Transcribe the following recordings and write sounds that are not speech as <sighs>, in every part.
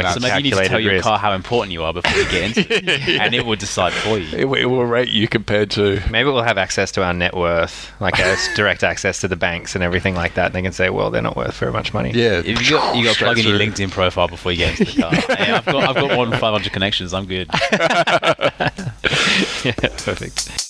about So maybe you need to tell calculated your risk. car how important you are before you get into it, <laughs> and it will decide for you. it, will- it will rate you compared to. Maybe we'll have access to our net worth, like us <laughs> direct access to the banks and everything like that. And they can say, well, they're not worth very much money. Yeah, If you got you got to plug in your LinkedIn profile before you get into the car. <laughs> hey, I've got I've got more than 500 connections. I'm good. yeah, perfect.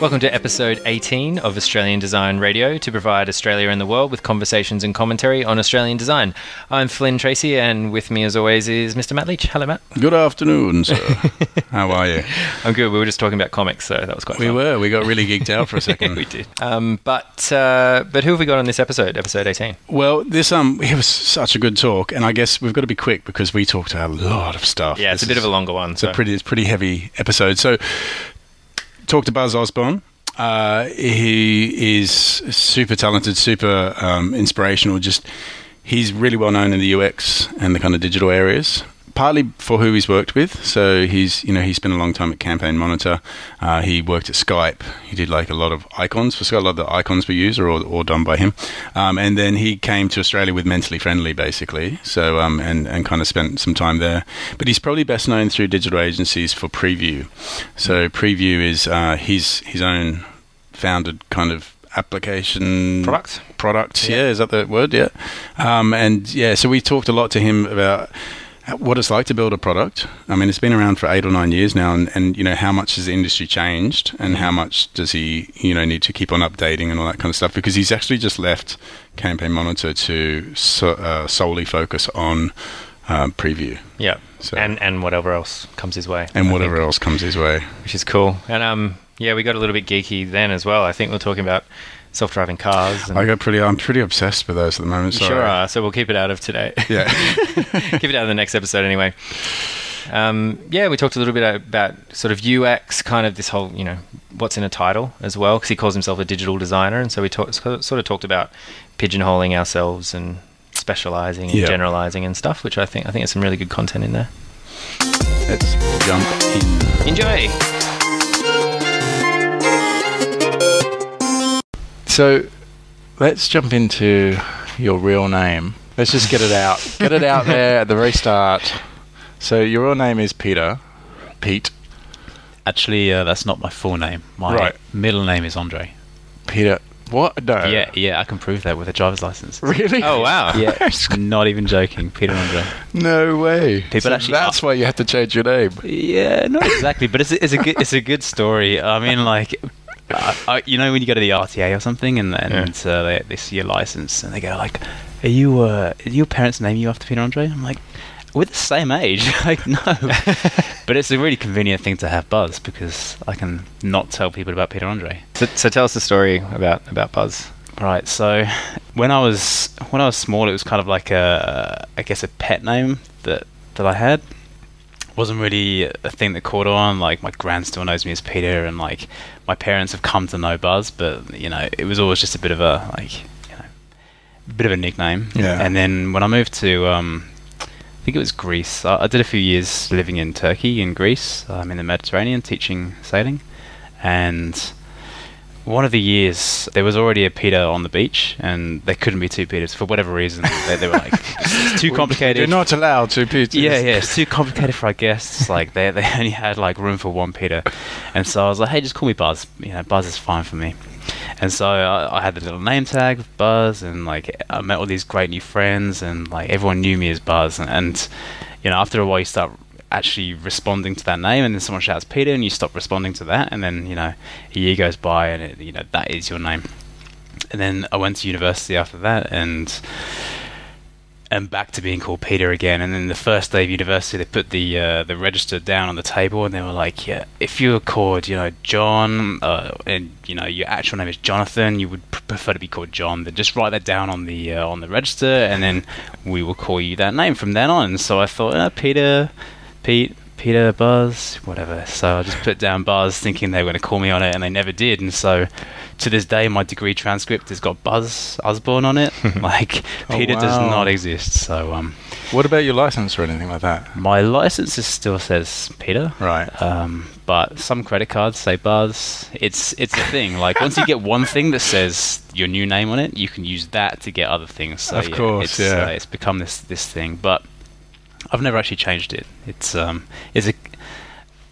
Welcome to episode 18 of Australian Design Radio to provide Australia and the world with conversations and commentary on Australian design. I'm Flynn Tracy, and with me, as always, is Mr. Matt Leach. Hello, Matt. Good afternoon, sir. <laughs> How are you? I'm good. We were just talking about comics, so that was quite We fun. were. We got really geeked out for a second. <laughs> we did. Um, but uh, but who have we got on this episode? Episode 18. Well, this um, <laughs> it was such a good talk, and I guess we've got to be quick because we talked a lot of stuff. Yeah, it's This a bit of a longer one. It's So. a pretty, it's a pretty heavy episode. So, talk to Buzz Usborne. Uh, he is super talented, super um, inspirational. Just he's really well known in the UX and the kind of digital areas. Partly for who he's worked with, so he's you know he spent a long time at Campaign Monitor. Uh, he worked at Skype. He did like a lot of icons for Skype. A lot of the icons we use are all, all done by him. Um, and then he came to Australia with Mentally Friendly, basically. So um, and and kind of spent some time there. But he's probably best known through digital agencies for Prevue. So Prevue is uh, his his own founded kind of application Product? Product, Yeah. yeah. is that the word? Yeah. Um, and yeah, so we talked a lot to him about what it's like to build a product. I mean, it's been around for eight or nine years now, and, and you know how much has the industry changed, and how much does he you know need to keep on updating and all that kind of stuff? Because he's actually just left Campaign Monitor to so, uh, solely focus on um, Prevue Yeah. So- And and whatever else comes his way. and I whatever think, else comes his way. which is cool. And um, yeah, we got a little bit geeky then as well. I think we are talking about self-driving cars. And I got pretty. I'm pretty obsessed with those at the moment. Sorry. sure are. So we'll keep it out of today. Yeah. <laughs> keep it out of the next episode anyway. Um, yeah, we talked a little bit about sort of UX, kind of this whole, you know, what's in a title as well, because he calls himself a digital designer, and so we talk, sort of talked about pigeonholing ourselves and specializing and Yeah. generalizing and stuff, which I think I think there's some really good content in there. Let's jump in. Enjoy. So let's jump into your real name. Let's just get it out. Get it out there at the very start. So your real name is Peter. Pete. Actually, uh, that's not my full name. My Right. middle name is Andre. Peter. What? No. Yeah, yeah, I can prove that with a driver's license. Really? Oh wow. <laughs> Yeah, not even joking. Peter Andre. No way. People So actually- that's why you have to change your name. Yeah, not exactly, but it's a, it's a good it's a good story. I mean, like, uh, uh, you know, when you go to the RTA or something, and and uh, they, they see your license, and they go like, "Are you uh, are your parents name you after Peter Andre?" I'm like, "We're the same age." <laughs> like, no, <laughs> but it's a really convenient thing to have Buzz because I can not tell people about Peter Andre. So, so tell us the story about about Buzz. Right. So when I was when I was small, it was kind of like a I guess a pet name that that I had. Wasn't really a thing that caught on. Like my grand still knows me as Peter, and like my parents have come to know Buzz, but you know it was always just a bit of a like you know a bit of a nickname. Yeah. And then when I moved to um, I think it was Greece. I, I did a few years living in Turkey in Greece, um, in the Mediterranean, teaching sailing, and one of the years there was already a Peter on the beach, and there couldn't be two Peters for whatever reason. they, they were like, it's <laughs> too complicated. You're not allowed to, Peter. Yeah, yeah, it's too complicated for our guests. Like they they only had like room for one Peter, and so I was like, hey, just call me Buzz. You know, Buzz is fine for me. And so I, I had the little name tag with Buzz, and like I met all these great new friends, and like everyone knew me as Buzz. And, and you know, after a while, you start actually responding to that name, and then someone shouts Peter, and you stop responding to that, and then you know, a year goes by, and it, you know that is your name. And then I went to university after that, and and back to being called Peter again. And then the first day of university, they put the uh, the register down on the table, and they were like, "Yeah, if you were called, you know, John, uh, and you know your actual name is Jonathan, you would pr- prefer to be called John. Then just write that down on the uh, on the register, and then we will call you that name from then on." So I thought, uh, Peter, Pete. Peter Buzz, whatever. So I just put down Buzz, thinking they were going to call me on it, and they never did. And so, to this day, my degree transcript has got Buzz Usborne on it. <laughs> like Oh, Peter does not exist. So um, What about your license or anything like that? My license is still says Peter. Right. Um, but some credit cards say Buzz. It's it's a thing. Like once you get <laughs> one thing that says your new name on it, you can use that to get other things. So, Of course, it's, yeah. Uh, it's become this this thing. But I've never actually changed it. It's um it's a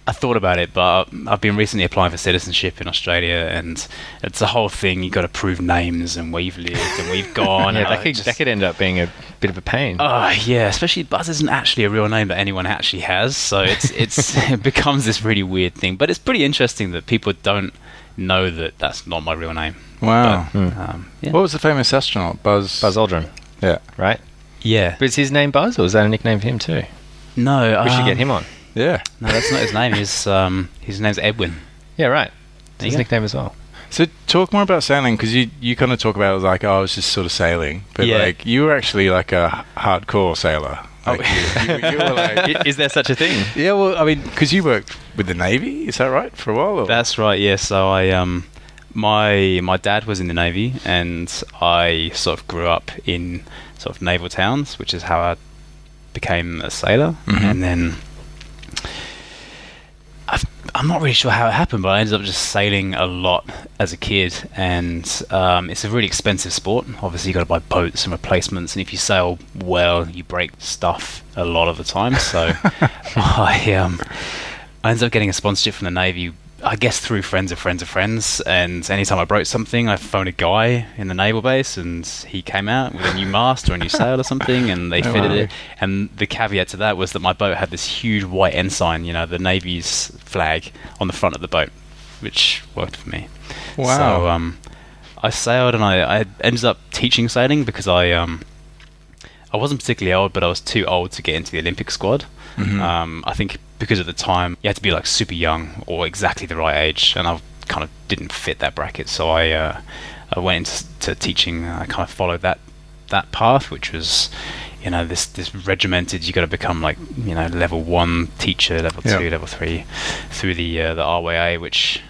I thought about it, but I've been recently applying for citizenship in Australia, and it's a whole thing. You've got to prove names and where you've lived and where you've gone. <laughs> yeah, and that I could, just- that could end up being a bit of a pain. Oh yeah, especially Buzz isn't actually a real name that anyone actually has, so it's it's <laughs> <laughs> it becomes this really weird thing. But it's pretty interesting that people don't know that that's not my real name. Wow. Hmm. Um, yeah. What was the famous astronaut? Buzz. Buzz Aldrin, Yeah. right? Yeah. But is his name Buzz, or is that a nickname for him too? No, We should um, get him on. Yeah. No, that's not his name. His um his name's Edwin. Yeah, right. It's There his go. nickname as well. So talk more about sailing because you, you kind of talk about it like oh I was just sort of sailing, but Yeah. like you were actually like a hardcore sailor. Like Oh. you, you, you like <laughs> is there such a thing? yeah. Well, I mean, because you worked with the navy, is that right for a while? Or? That's right. Yeah. So I um my my dad was in the navy, and I sort of grew up in sort of naval towns, which is how I became a sailor, Mhm. and then. I've, I'm not really sure how it happened, but I ended up just sailing a lot as a kid, and um, it's a really expensive sport. Obviously, you got to buy boats and replacements, and if you sail well, you break stuff a lot of the time. So, <laughs> I um, I ended up getting a sponsorship from the Navy, I guess through friends of friends of friends. And anytime I broke something, I phoned a guy in the naval base, and he came out with a new mast or a new sail or something, and they Oh, fitted wow. it. And the caveat to that was that my boat had this huge white ensign, you know, the Navy's flag on the front of the boat, which worked for me. Wow. So um, I sailed, and I, I ended up teaching sailing because I um, I wasn't particularly old, but I was too old to get into the Olympic squad. Mhm. Um, I think because at the time you had to be like super young or exactly the right age, and I kind of didn't fit that bracket. So I uh, I went into to teaching. I kind of followed that that path, which was you know this this regimented. You got to become like you know level one teacher, level Yeah. two, level three, through the uh, the RYA, which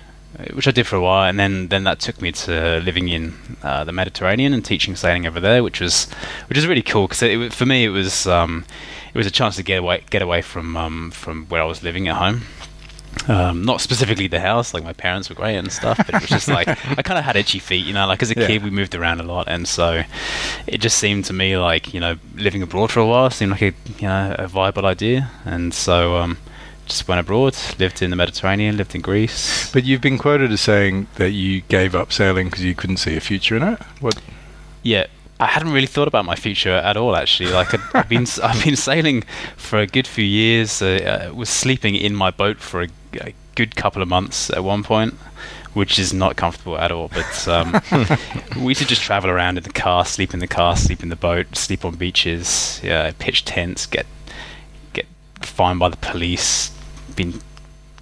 which I did for a while, and then then that took me to living in uh, the Mediterranean and teaching sailing over there, which was which was really cool because for me it was um, it was a chance to get away get away from um, from where I was living at home. Um, not specifically the house, like my parents were great and stuff, but it was just like <laughs> I kind of had itchy feet, you know. Like as a Yeah. kid, we moved around a lot, and so it just seemed to me like you know living abroad for a while seemed like a you know a viable idea, and so um, just went abroad, lived in the Mediterranean, lived in Greece. But you've been quoted as saying that you gave up sailing because you couldn't see a future in it. What? Yeah, I hadn't really thought about my future at all. Actually, like I'd, I've been I've been sailing for a good few years. Uh, uh, was sleeping in my boat for a, a good couple of months at one point, which is not comfortable at all. But um, <laughs> we used to just travel around in the car, sleep in the car, sleep in the boat, sleep on beaches, yeah, pitch tents, get fined by the police. Been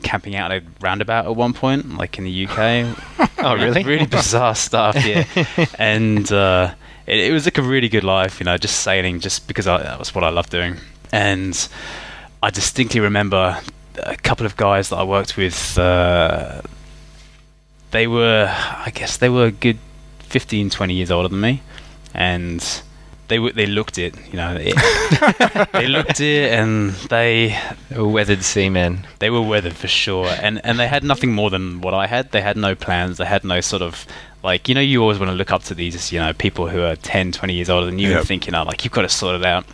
camping out at a roundabout at one point, like in the UK. <laughs> Oh, really? really bizarre stuff, yeah. <laughs> and uh, it, it was like a really good life, you know, just sailing, just because I, that was what I loved doing. And I distinctly remember a couple of guys that I worked with. Uh, they were, I guess, they were a good 15, 20 years older than me, and they they looked it, you know, it, <laughs> they looked it, and they were Weathered seamen. they were weathered for sure, and and they had nothing more than what I had. They had no plans. They had no sort of like you know you always want to look up to these you know people who are 10, 20 years older than you Yep. and think you know like you've got to sort it out,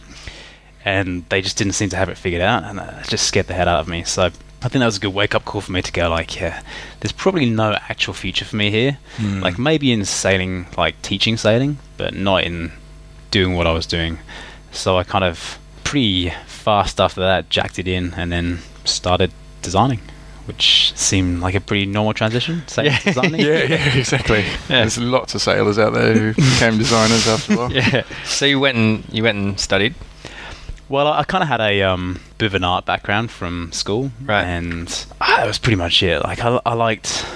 and they just didn't seem to have it figured out, and it just scared the head out of me. So I think that was a good wake up call for me to go like yeah, there's probably no actual future for me here. Hmm. Like maybe in sailing, like teaching sailing, but not in doing what I was doing. So I kind of pretty fast after that jacked it in and then started designing, which seemed like a pretty normal transition. Sailing Yeah. <laughs> to designing. yeah, yeah, exactly. <laughs> Yeah. There's lots of sailors out there who <laughs> became designers after a while. Yeah. So you went and you went and studied. Well, I, I kind of had a um, bit of an art background from school, Right. And ah, that was pretty much it. Like I, I liked,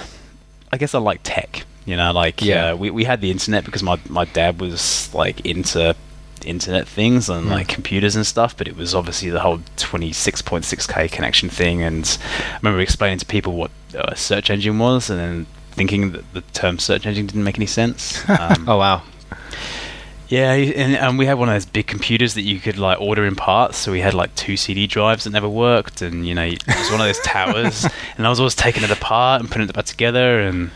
I guess I liked tech. You know, like Yeah. uh, we we had the internet because my my dad was like into internet things and like computers and stuff, but it was obviously the whole 26.6k connection thing. And I remember explaining to people what a search engine was, and then thinking that the term search engine didn't make any sense. <laughs> Um, Oh wow. Yeah, and, and we had one of those big computers that you could like order in parts. So we had like two CD drives that never worked, and you know it was one of those towers. <laughs> And I was always taking it apart and putting it back together. And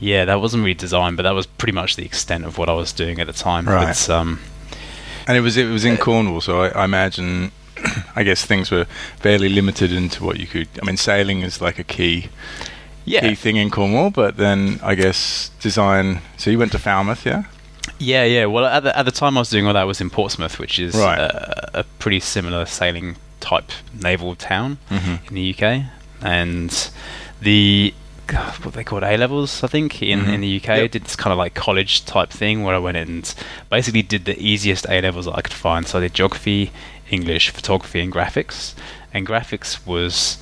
yeah, that wasn't really design, but that was pretty much the extent of what I was doing at the time. Right. But, um, And it was it was in Cornwall, so I, I imagine, <clears throat> I guess things were fairly limited into what you could. I mean, sailing is like a key yeah, key thing in Cornwall, but then I guess design. So you went to Falmouth, yeah? Yeah, yeah. Well, at the, at the time I was doing all that was in Portsmouth, which is Right. uh, a pretty similar sailing type naval town Mm-hmm. in the UK, and the <sighs> what they called A levels, I think, in, Mhm. in the UK. Yep. Did this kind of like college type thing where I went and basically did the easiest A levels that I could find. So I did geography, English, photography, and graphics. And graphics was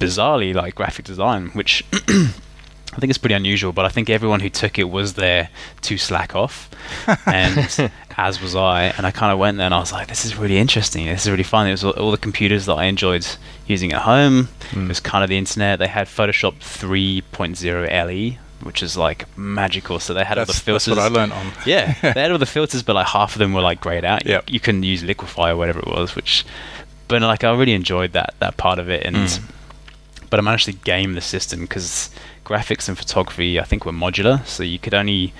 bizarrely like graphic design, which <clears throat> I think is pretty unusual. But I think everyone who took it was there to slack off, <laughs> and as was I. And I kind of went there and I was like, "This is really interesting. This is really fun." It was all, all the computers that I enjoyed using at home. It was kind of the internet. They had Photoshop 3.0 LE, which is like magical. So they had all the filters. that's what I learned on. Yeah, <laughs> they had all the filters, but like half of them were like grayed out. You- Yep. You, couldn't use Liquify or whatever it was, which, but like I really enjoyed that that part of it, and Mm. but I managed to game the system because graphics and photography I think were modular, so you could only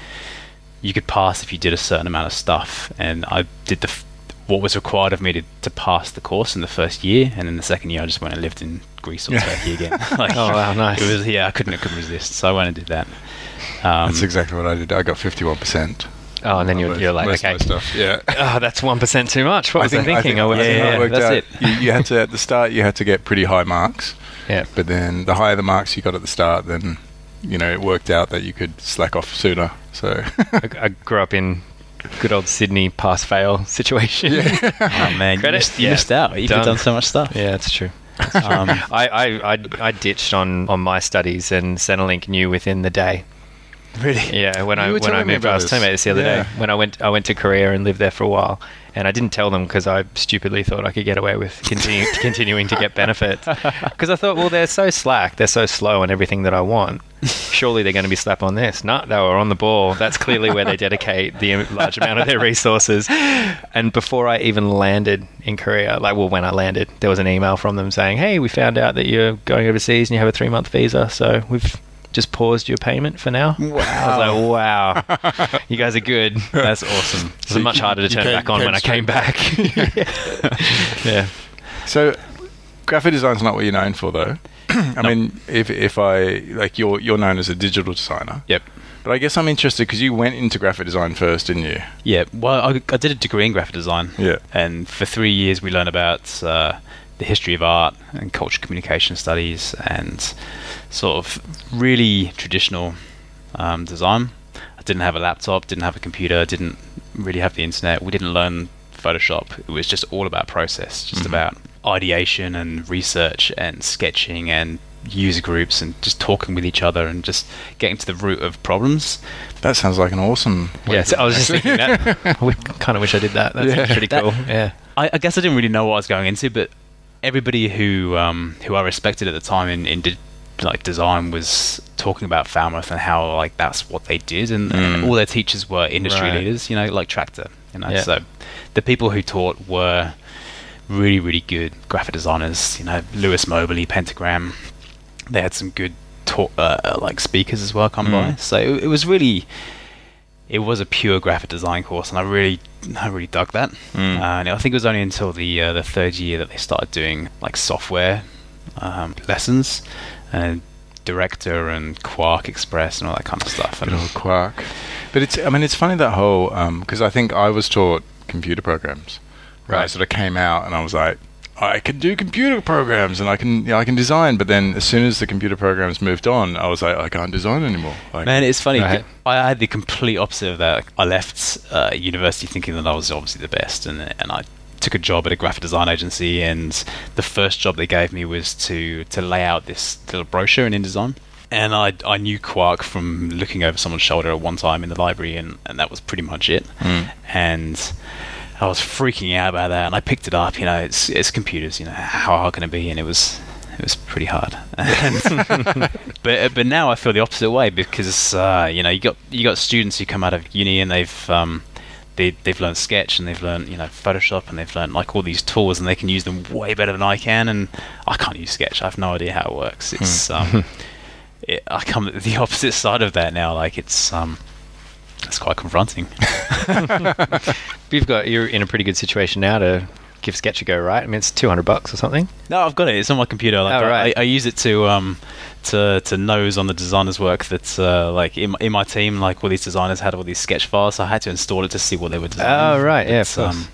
you could pass if you did a certain amount of stuff, and I did the f- what was required of me to, to pass the course in the first year, and in the second year I just went and lived in Greece or Yeah. <laughs> Turkey again. <laughs> like, Oh, wow, nice. It was yeah, I couldn't I couldn't resist, so I went and did that. Um, That's exactly what I did. I got fifty-one percent. Oh, and then you're, you're like, okay, stuff. Yeah. oh, that's one percent too much. What was I, thinking? I I think, was, I think yeah, it that's out. it. You, you had to at the start. You had to get pretty high marks, yeah. but then the higher the marks you got at the start, then you know it worked out that you could slack off sooner. So <laughs> I, I grew up in good old Sydney pass fail <laughs> situation. Yeah, <laughs> oh man, you Credit? missed, you Yeah. missed out. You could have done so much stuff. Yeah, that's true. Um, I, I, I, I ditched on, on my studies and Centrelink knew within the day. <laughs> really? Yeah, when You I when I moved, I about was this. telling about this the other Yeah. day. When I went I went to Korea and lived there for a while, and I didn't tell them because I stupidly thought I could get away with continue, <laughs> continuing to get benefits. Because I thought, well, they're so slack, they're so slow on everything that I want. Surely they're going to be slap on this. No, they were on the ball. That's clearly where they dedicate the large amount of their resources. And before I even landed in Korea, like, well, when I landed, there was an email from them saying, "Hey, we found out that you're going overseas and you have a three month visa, so we've." Just paused your payment for now. Wow. <laughs> I was like, wow, <laughs> you guys are good. That's awesome. It was much harder to turn came- back on when I came straight back. <laughs> yeah. So, graphic design's not what you're known for, though. I mean, if if I like you're you're known as a digital designer, Yep. but I guess I'm interested because you went into graphic design first, didn't you? Yeah. Well, I, I did a degree in graphic design. Yeah. And for three years, we learned about uh, the history of art and culture communication studies and sort of really traditional um, design. I didn't have a laptop, didn't have a computer, didn't really have the internet. We didn't learn Photoshop. It was just all about process, just Mhm. about ideation and research and sketching and user groups and just talking with each other and just getting to the root of problems. That sounds like an awesome. way Yeah, so I was just thinking that. I kind of wish I did that. That's Yeah. pretty That- cool. Yeah. I, I guess I didn't really know what I was going into, but everybody who um, who I respected at the time in, in de- like design was talking about Falmouth and how like that's what they did, and, and Mm. all their teachers were industry Right. leaders, you know, like Tractor, you know. Yeah. So the people who taught were really really good graphic designers, you know, Lewis Moberly, Pentagram. They had some good talk, uh, like speakers as well come by, Mm. so it, it was really. It was a pure graphic design course, and I really, I really dug that. Mm. Uh, and I think it was only until the uh, the third year that they started doing like software um, lessons and Director and Quark Express and all that kind of stuff. Good old Quark. But it's, I mean, it's funny that whole, because I think I was taught computer programs. Right. I Right. sort of came out and I was like, I can do computer programs and I can, you know, I can design. But then as soon as the computer programs moved on, I was like, I can't design anymore. Like, man, it's funny. Right. I had the complete opposite of that. I left uh, university thinking that I was obviously the best, and and I took a job at a graphic design agency. And the first job they gave me was to to lay out this little brochure in InDesign. And I I knew Quark from looking over someone's shoulder at one time in the library, and, and that was pretty much it. Mm. and I was freaking out about that. And I picked it up. You know, it's it's computers. You know, how hard can it be? And it was it was pretty hard. <laughs> But but now I feel the opposite way because uh, you know you got you got students who come out of uni and they've um, they they've learned Sketch and they've learned you know Photoshop and they've learned like all these tools and they can use them way better than I can and I can't use Sketch. I have no idea how it works. It's um, <laughs> it, I come at the <laughs> opposite side of that now. Like it's um, it's quite confronting. <laughs> You've got you're in a pretty good situation now to give Sketch a go, right? I mean, it's two hundred bucks or something. No, I've got it. It's on my computer. Like, Oh, right. I, I use it to um to to nose on the designer's work. That's uh, like in, my- in my team. Like all these designers had all these sketch files, so I had to install it to see what they were designing. Oh, right, yeah, of It's, course.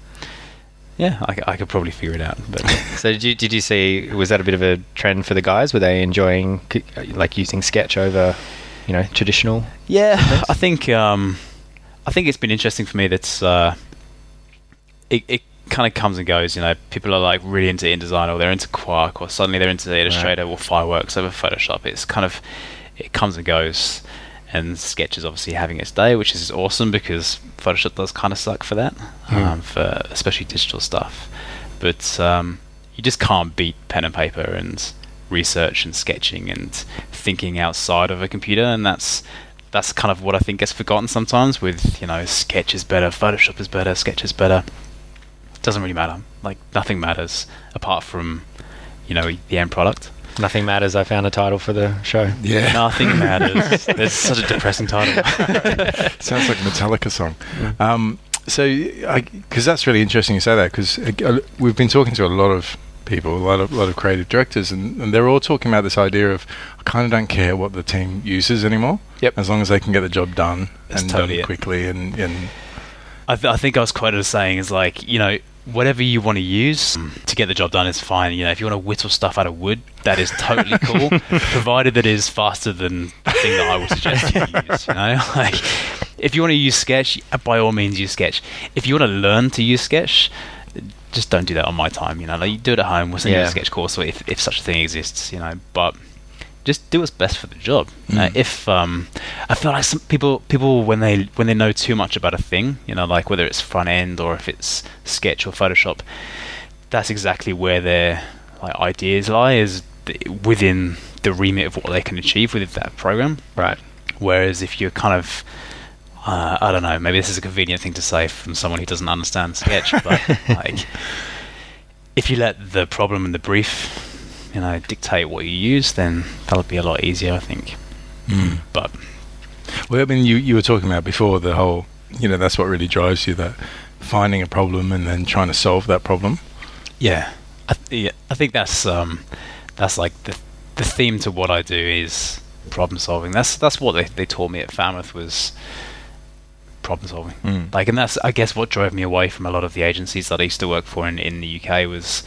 yeah, I, c- I could probably figure it out. But <laughs> So did you did you see was that a bit of a trend for the guys? Were they enjoying like using Sketch over, you know, traditional? yeah, I think um, I think it's been interesting for me. That's uh, it. it kind of comes and goes. You know, people are like really into InDesign, or they're into Quark, or suddenly they're into Illustrator or Fireworks over Photoshop. It's kind of it comes and goes. And Sketch is obviously having its day, which is awesome because Photoshop does kind of suck for that, um, for especially digital stuff. But um, you just can't beat pen and paper and research and sketching and thinking outside of a computer, and that's that's kind of what I think gets forgotten sometimes. With you know, Sketch is better, Photoshop is better, Sketch is better. Doesn't really matter. Like nothing matters apart from you know the end product. Nothing matters. I found a title for the show. Yeah. <laughs> Nothing matters. <laughs> That's such a depressing title. <laughs> Sounds like a Metallica song. Um, so, because that's really interesting you say that, because we've been talking to a lot of people, a lot of lot of creative directors, and, and they're all talking about this idea of I kind of don't care what the team uses anymore. Yep. As long as they can get the job done That's and totally done it. quickly, and, and I, th- I think I was quoted as saying is like you know whatever you want to use mm. to get the job done is fine. You know if you want to whittle stuff out of wood, that is totally cool, <laughs> provided that it is faster than the thing that I would suggest you use. You know, <laughs> like if you want to use Sketch, by all means use Sketch. If you want to learn to use Sketch. Just don't do that on my time, you know. Like you do it at home. We'll send you a sketch course, or if, if such a thing exists, you know. But just do what's best for the job. Uh, Mm. if um, I feel like some people people when they when they know too much about a thing, you know, like whether it's front end or if it's Sketch or Photoshop, that's exactly where their like ideas lie is within the remit of what they can achieve with that program. Right. Whereas if you're kind of uh, I don't know, maybe this is a convenient thing to say from someone who doesn't understand Sketch, but <laughs> like if you let the problem and the brief, you know, dictate what you use, then that'll be a lot easier, I think. Mm. But Well, I mean, you, you were talking about before the whole, you know, that's what really drives you that finding a problem and then trying to solve that problem. yeah, I, th- yeah, I think that's um, that's like the the theme to what I do is problem solving. That's that's what they, they taught me at Falmouth was problem solving. Mm. Like, and that's I guess what drove me away from a lot of the agencies that I used to work for in, in the UK was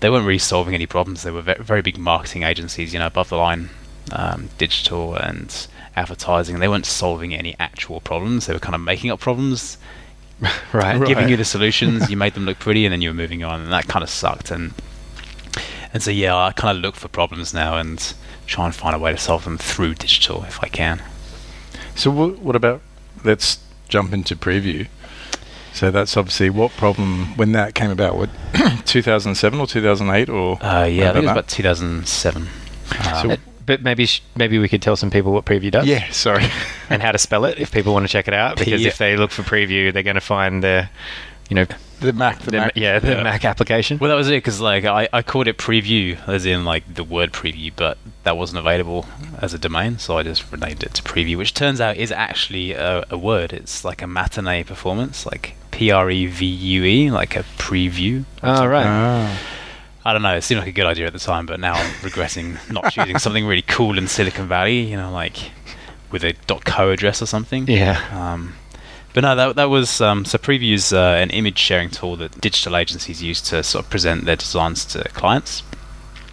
they weren't really solving any problems. They were ve- very big marketing agencies, you know, above the line, um, digital and advertising. They weren't solving any actual problems. They were kind of making up problems, Right. <laughs> Right. giving you the solutions. you <laughs> made them look pretty, and then you were moving on, and that kind of sucked. And and so yeah, I kind of look for problems now and try and find a way to solve them through digital if I can. So, what, what about, let's jump into Prevue. So, that's obviously what problem, when that came about, what, <coughs> 2007 or 2008 or? Uh, yeah, I think it was about 2007. Um, Uh, But maybe sh- maybe we could tell some people what Prevue does. Yeah, sorry. <laughs> And how to spell it if people want to check it out. <laughs> Because Yeah. if they look for Preview, they're going to find the, you know, the Mac, the, the, Mac. yeah, the yeah. Mac application. Well, that was it because like I, I called it preview as in like the word preview, but that wasn't available as a domain, so I just renamed it to Prevue, which turns out is actually a, a word. It's like a matinee performance, like P R E V U E, like a preview. Oh, right. Ah. I don't know. It seemed like a good idea at the time, but now I'm regretting not <laughs> choosing something really cool in Silicon Valley. You know, like with a .co address or something. yeah. Um, but no, that that was um, so. Prevue's uh, an image sharing tool that digital agencies use to sort of present their designs to clients,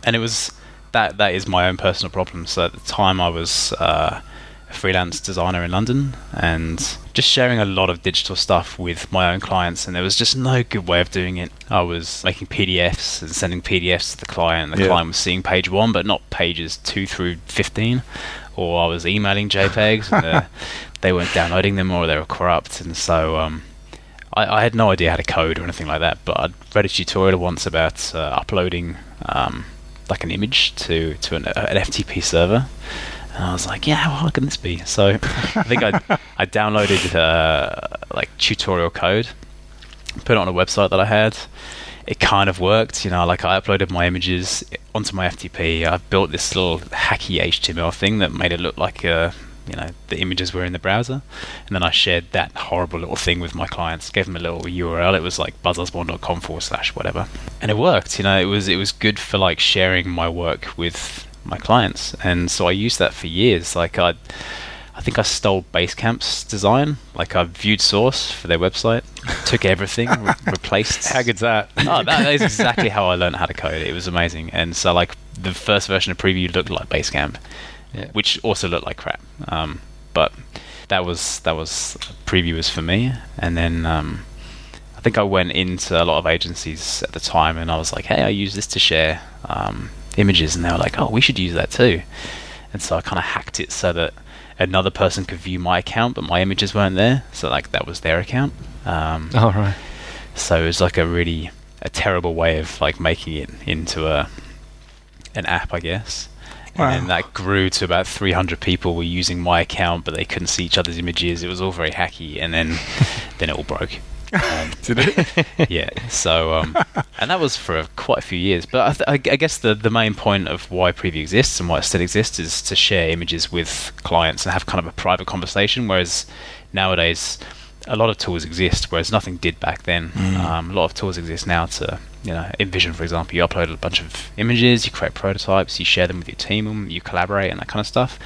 and it was that that is my own personal problem. So at the time, I was uh, a freelance designer in London and just sharing a lot of digital stuff with my own clients, and there was just no good way of doing it. I was making PDFs and sending PDFs to the client. and The Yeah. client was seeing page one, but not pages two through fifteen or I was emailing JPEGs and <laughs> uh, they weren't downloading them or they were corrupt. And so um, I, I had no idea how to code or anything like that. But I'd read a tutorial once about uh, uploading um, like an image to, to an, an FTP server. And I was like, yeah, how hard can this be? So I think I, I downloaded uh, like tutorial code, put it on a website that I had. It kind of worked, you know. Like I uploaded my images onto my FTP. I built this little hacky HTML thing that made it look like uh, you know the images were in the browser, and then I shared that horrible little thing with my clients. Gave them a little URL. It was like buzzusborne.com forward slash whatever, and it worked. You know, it was it was good for like sharing my work with my clients, and so I used that for years. Like I. I think I stole Basecamp's design. Like I viewed source for their website, took everything, re- <laughs> replaced. How good's that? Oh, that is exactly how I learned how to code. It was amazing, and so like the first version of Prevue looked like Basecamp, Yeah. which also looked like crap. Um, but that was that was Prevue was for me, and then um, I think I went into a lot of agencies at the time, and I was like, "Hey, I use this to share um, images," and they were like, "Oh, we should use that too." And so I kind of hacked it so that another person could view my account, but my images weren't there. So like that was their account. Um, <laughs> All right. so it was like a really a terrible way of like making it into a an app, I guess. Wow. And then that grew to about 300 people were using my account, but they couldn't see each other's images. It was all very hacky, and then <laughs> then it all broke. Um, <laughs> Did it? <laughs> yeah. So, um, and that was for quite a few years. But I, th- I guess the the main point of why Prevue exists and why it still exists is to share images with clients and have kind of a private conversation. Whereas nowadays, a lot of tools exist, whereas nothing did back then. Um, a lot of tools exist now to, you know, InVision, for example, you upload a bunch of images, you create prototypes, you share them with your team, you collaborate, and that kind of stuff.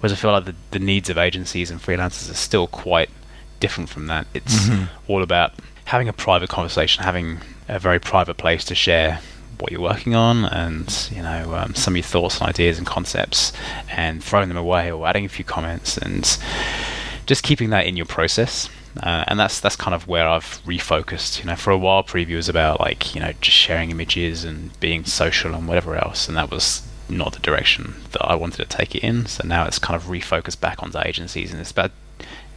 Whereas I feel like the, the needs of agencies and freelancers are still quite different from that. It's all about having a private conversation, having a very private place to share what you're working on and you know um, some of your thoughts and ideas and concepts and throwing them away or adding a few comments and just keeping that in your process uh, and that's that's kind of where I've refocused you know for a while. Prevue was about like you know just sharing images and being social and whatever else. And that was not the direction that I wanted to take it in. So now it's kind of refocused back onto agencies. And it's about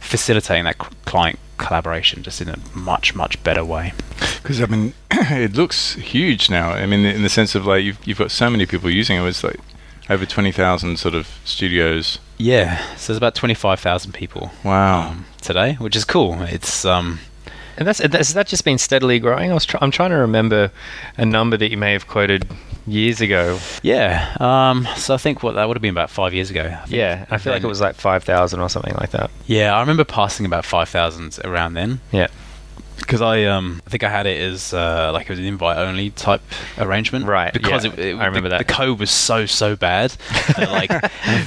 facilitating that client collaboration just in a much much better way. Because I mean, <clears throat> it looks huge now. I mean, in the sense of like you've you've got so many people using it. It's like over twenty thousand sort of studios. yeah so there's about 25,000 people Wow. um, today which is cool it's um And that's has that just been steadily growing? I was try- I'm trying to remember a number that you may have quoted years ago. Yeah. Um, so I think what that would have been about five years ago. I. Yeah, I feel like it was like five thousand or something like that. Yeah, I remember passing about five thousand around then Yeah, because I um I think I had it as uh, like it was an invite only type arrangement. Right, Because yeah, it, it- I remember the, that. the code was so so bad that <laughs> like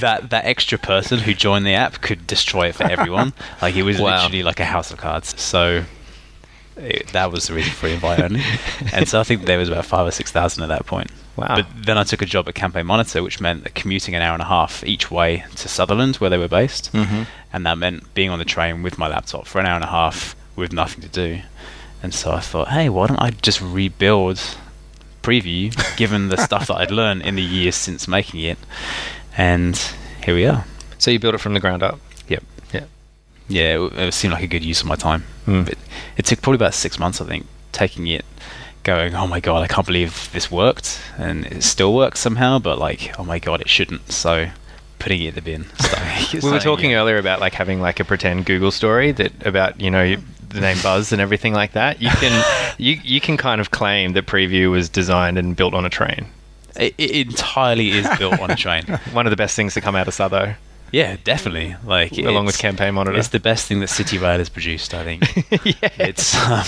that that extra person who joined the app could destroy it for everyone. <laughs> like it was Wow. literally like a house of cards. So. It, that was the reason for invite only, <laughs> and so I think there was about five or six thousand at that point. Wow. But then I took a job at Campaign Monitor, which meant that commuting an hour and a half each way to Sutherland, where they were based, Mm-hmm. and that meant being on the train with my laptop for an hour and a half with nothing to do. And so I thought, hey, why don't I just rebuild Prevue, given the stuff that I'd learned in the years since making it? And here we are. so you built it from the ground up. Yep. Yeah. Yeah, it, it seemed like a good use of my time. Hmm. But it took probably about six months, I think, taking it, going, oh my god, I can't believe this worked, and it still works somehow, but like, oh my god, it shouldn't. So putting it in the bin. <laughs> starting- We were talking again. earlier about like having like a pretend Google story that about you know the name Buzz and everything like that. You can <laughs> you you can kind of claim that Prevue was designed and built on a train. It, it entirely is built on a train. <laughs> One of the best things to come out of Southo, Yeah, definitely. Like along with Campaign Monitor. It's the best thing that City Rail has produced, I think. <laughs> yeah. It's um,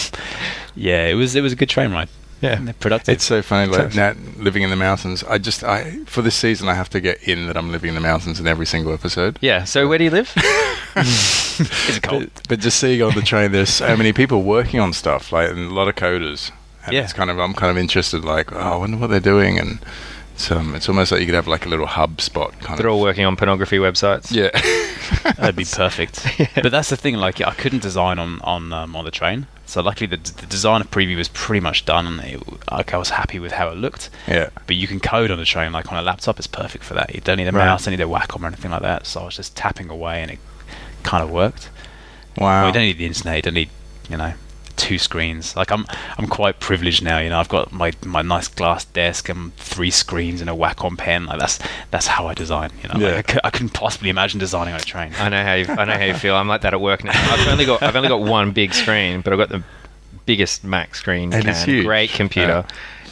yeah, it was it was a good train ride. Yeah. Productive. It's so funny, like Nat living in the mountains. I just, I for this season, I have to get in that I'm living in the mountains in every single episode. Yeah. So where do you live? <laughs> <laughs> Is it cold? But, but just seeing on the train, there's so many people working on stuff, like and a lot of coders. And Yeah. it's kind of, I'm kind of interested, like, oh, I wonder what they're doing, and it's, um, it's almost like you could have like a little hub spot, kind They're of. all working on pornography websites. yeah. <laughs> That'd be perfect. Yeah. But that's the thing. Like, I couldn't design on on um, on the train. So luckily, the, the design of Prevue was pretty much done, and it, like I was happy with how it looked. yeah. But you can code on a train, like on a laptop, it's perfect for that. You don't need a Right. mouse, don't need a Wacom or anything like that. So I was just tapping away, and it kind of worked. Wow. Well, you don't need the internet. You don't need, you know, two screens. Like I'm I'm quite privileged now. You know, I've got my my nice glass desk and three screens and a Wacom pen. Like that's that's how I design. You know, Yeah. like, I, c- I couldn't possibly imagine designing on a train. I know how you, I know how you feel. I'm like that at work now. I've only got I've only got one big screen, but I've got the biggest Mac screen. And can, it's huge. Great computer,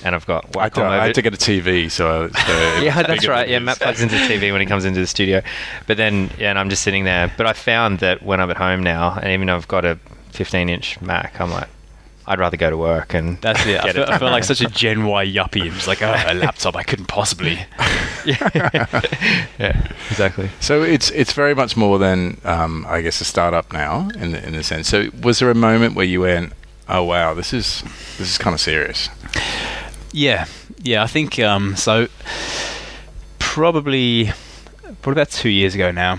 and I've got I, Wacom. don't- I over- had to get a TV, so, so <laughs> yeah, that's right. Yeah. Matt plugs into the TV when he comes into the studio. But then, yeah, and I'm just sitting there. But I found that when I'm at home now, and even though I've got a 15 inch Mac, I'm like, I'd rather go to work and That's it. I <laughs> Get feel, it. I feel like such a <laughs> Gen Y yuppie. I'm like, oh, a laptop. I couldn't possibly. <laughs> yeah, exactly. So it's it's very much more than um, I guess a startup now in the, in the sense. So was there a moment where you went, "Oh wow, this is this is kind of serious"? Yeah, yeah. I think um, so. Probably, probably about two years ago now,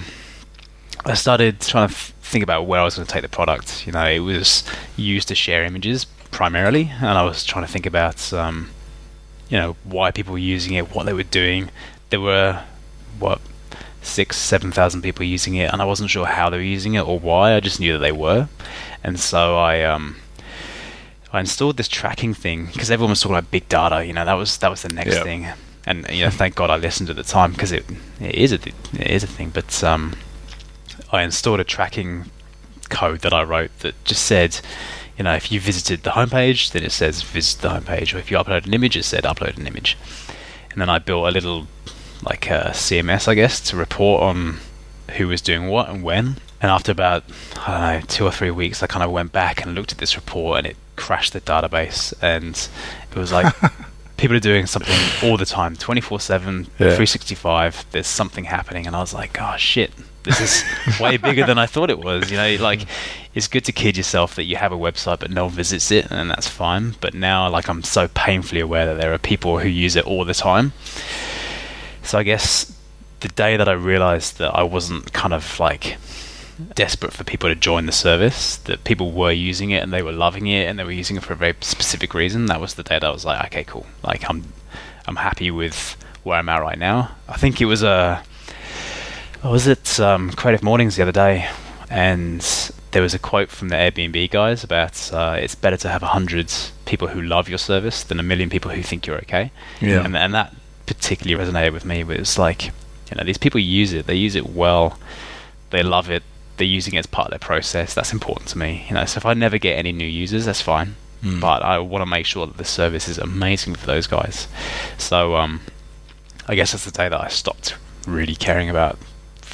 I started trying to f- think about where I was going to take the product. You know, it was used to share images primarily, and I was trying to think about, um, you know, why people were using it, what they were doing. There were what six, seven thousand people using it, and I wasn't sure how they were using it or why. I just knew that they were, and so I um, I installed this tracking thing because everyone was talking about big data. You know, that was that was the next Yeah. thing, and you know, thank God I listened at the time because it, it is a it is a thing. But um, I installed a tracking code that I wrote that just said, you know, if you visited the homepage, then it says visit the homepage, or if you upload an image, it said upload an image. And then I built a little like uh, a CMS, I guess, to report on who was doing what and when. And after about I don't know two or three weeks, I kind of went back and looked at this report, and it crashed the database, and it was like <laughs> people are doing something all the time, twenty four seven, three sixty five. There's something happening, and I was like, oh shit. This is way bigger than I thought it was. You know, like it's good to kid yourself that you have a website but no one visits it, and that's fine. But now, like, I'm so painfully aware that there are people who use it all the time. So I guess the day that I realized that I wasn't kind of like desperate for people to join the service, that people were using it and they were loving it and they were using it for a very specific reason, that was the day that I was like, okay, cool. Like I'm I'm happy with where I'm at right now. I think it was a I was at um, Creative Mornings the other day and there was a quote from the Airbnb guys about uh, it's better to have a hundred people who love your service than a million people who think you're okay. Yeah. And, and that particularly resonated with me. It was like, you know, these people use it, they use it well, they love it, they're using it as part of their process. That's important to me. You know, so if I never get any new users, that's fine. Mm. But I want to make sure that the service is amazing for those guys. So, um, I guess that's the day that I stopped really caring about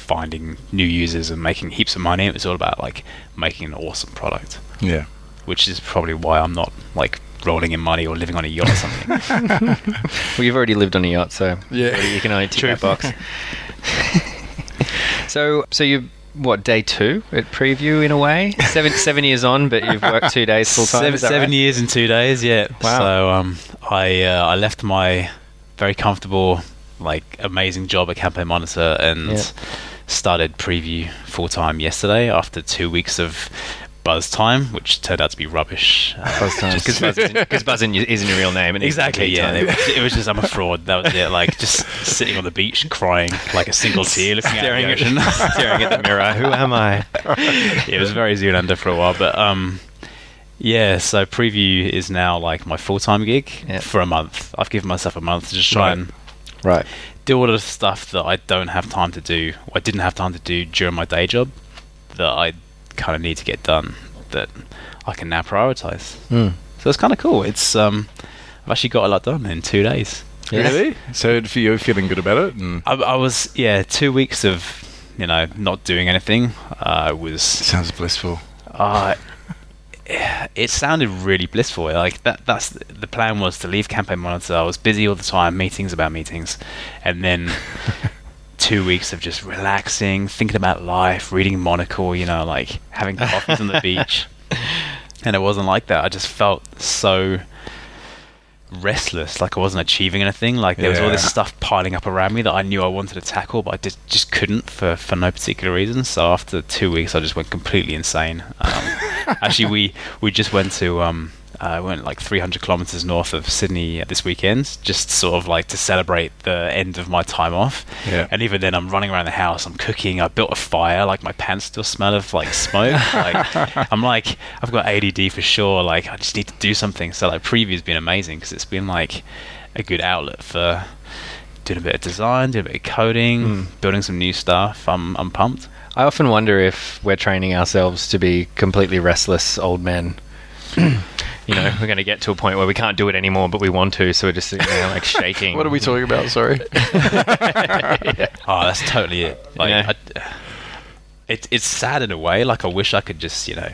finding new users and making heaps of money. It was all about like making an awesome product, Yeah. which is probably why I'm not like rolling in money or living on a yacht or something. <laughs> Well, you've already lived on a yacht, so Yeah. you can only tick True. that box. <laughs> so, so you what day two at Prevue in a way? Seven seven years on, but you've worked two days full time. Seven, seven right? years in two days, yeah. Wow. So um, I uh, I left my very comfortable, like amazing job at Campaign Monitor and Yeah. Started Prevue full time yesterday after two weeks of buzz time, which turned out to be rubbish. Uh, Buzz time. Because Buzz, isn't- Buzz isn't your- real name. and Exactly. Yeah. It was, it was just I'm a fraud. That was it. Like just sitting on the beach crying like a single <laughs> tear, looking staring at at, the ocean. <laughs> staring at the mirror. Who am I? <laughs> it was very Zoolander for a while, but um, yeah. So Prevue is now like my full time gig Yeah. for a month. I've given myself a month to just try Right. and Right. Do all of the stuff that I don't have time to do, or I didn't have time to do during my day job, that I kind of need to get done. That I can now prioritize. Mm. So it's kind of cool. It's um, I've actually got a lot done in two days. Really? So if you're feeling good about it, and I, I was yeah, two weeks of you know not doing anything. Uh, was sounds blissful. Uh, <sighs> it sounded really blissful. Like that. That's the plan was to leave Campaign Monitor. I was busy all the time, meetings about meetings, and then <laughs> two weeks of just relaxing, thinking about life, reading Monocle. You know, like having coffees on the <laughs> beach. And it wasn't like that. I just felt so restless, like I wasn't achieving anything. Like there was all this stuff piling up around me that I knew I wanted to tackle, but I just just couldn't for for no particular reason. So after two weeks, I just went completely insane. Um, <laughs> actually, we we just went to um, Uh, I went like 300 kilometers north of Sydney this weekend, just sort of like to celebrate the end of my time off. Yeah. And even then, I'm running around the house, I'm cooking, I built a fire, like my pants still smell of like smoke. <laughs> like I'm like, I've got ADD for sure. Like I just need to do something. So like Prevue's been amazing because it's been like a good outlet for doing a bit of design, doing a bit of coding, hmm. building some new stuff. I'm I'm pumped. I often wonder if we're training ourselves to be completely restless old men. <clears throat> you know, we're going to get to a point where we can't do it anymore, but we want to, so we're just sitting there like <laughs> shaking. What are we talking about? Sorry. <laughs> Oh, that's totally it. Like, Yeah. I, uh, it, it's sad in a way. Like, I wish I could just, you know,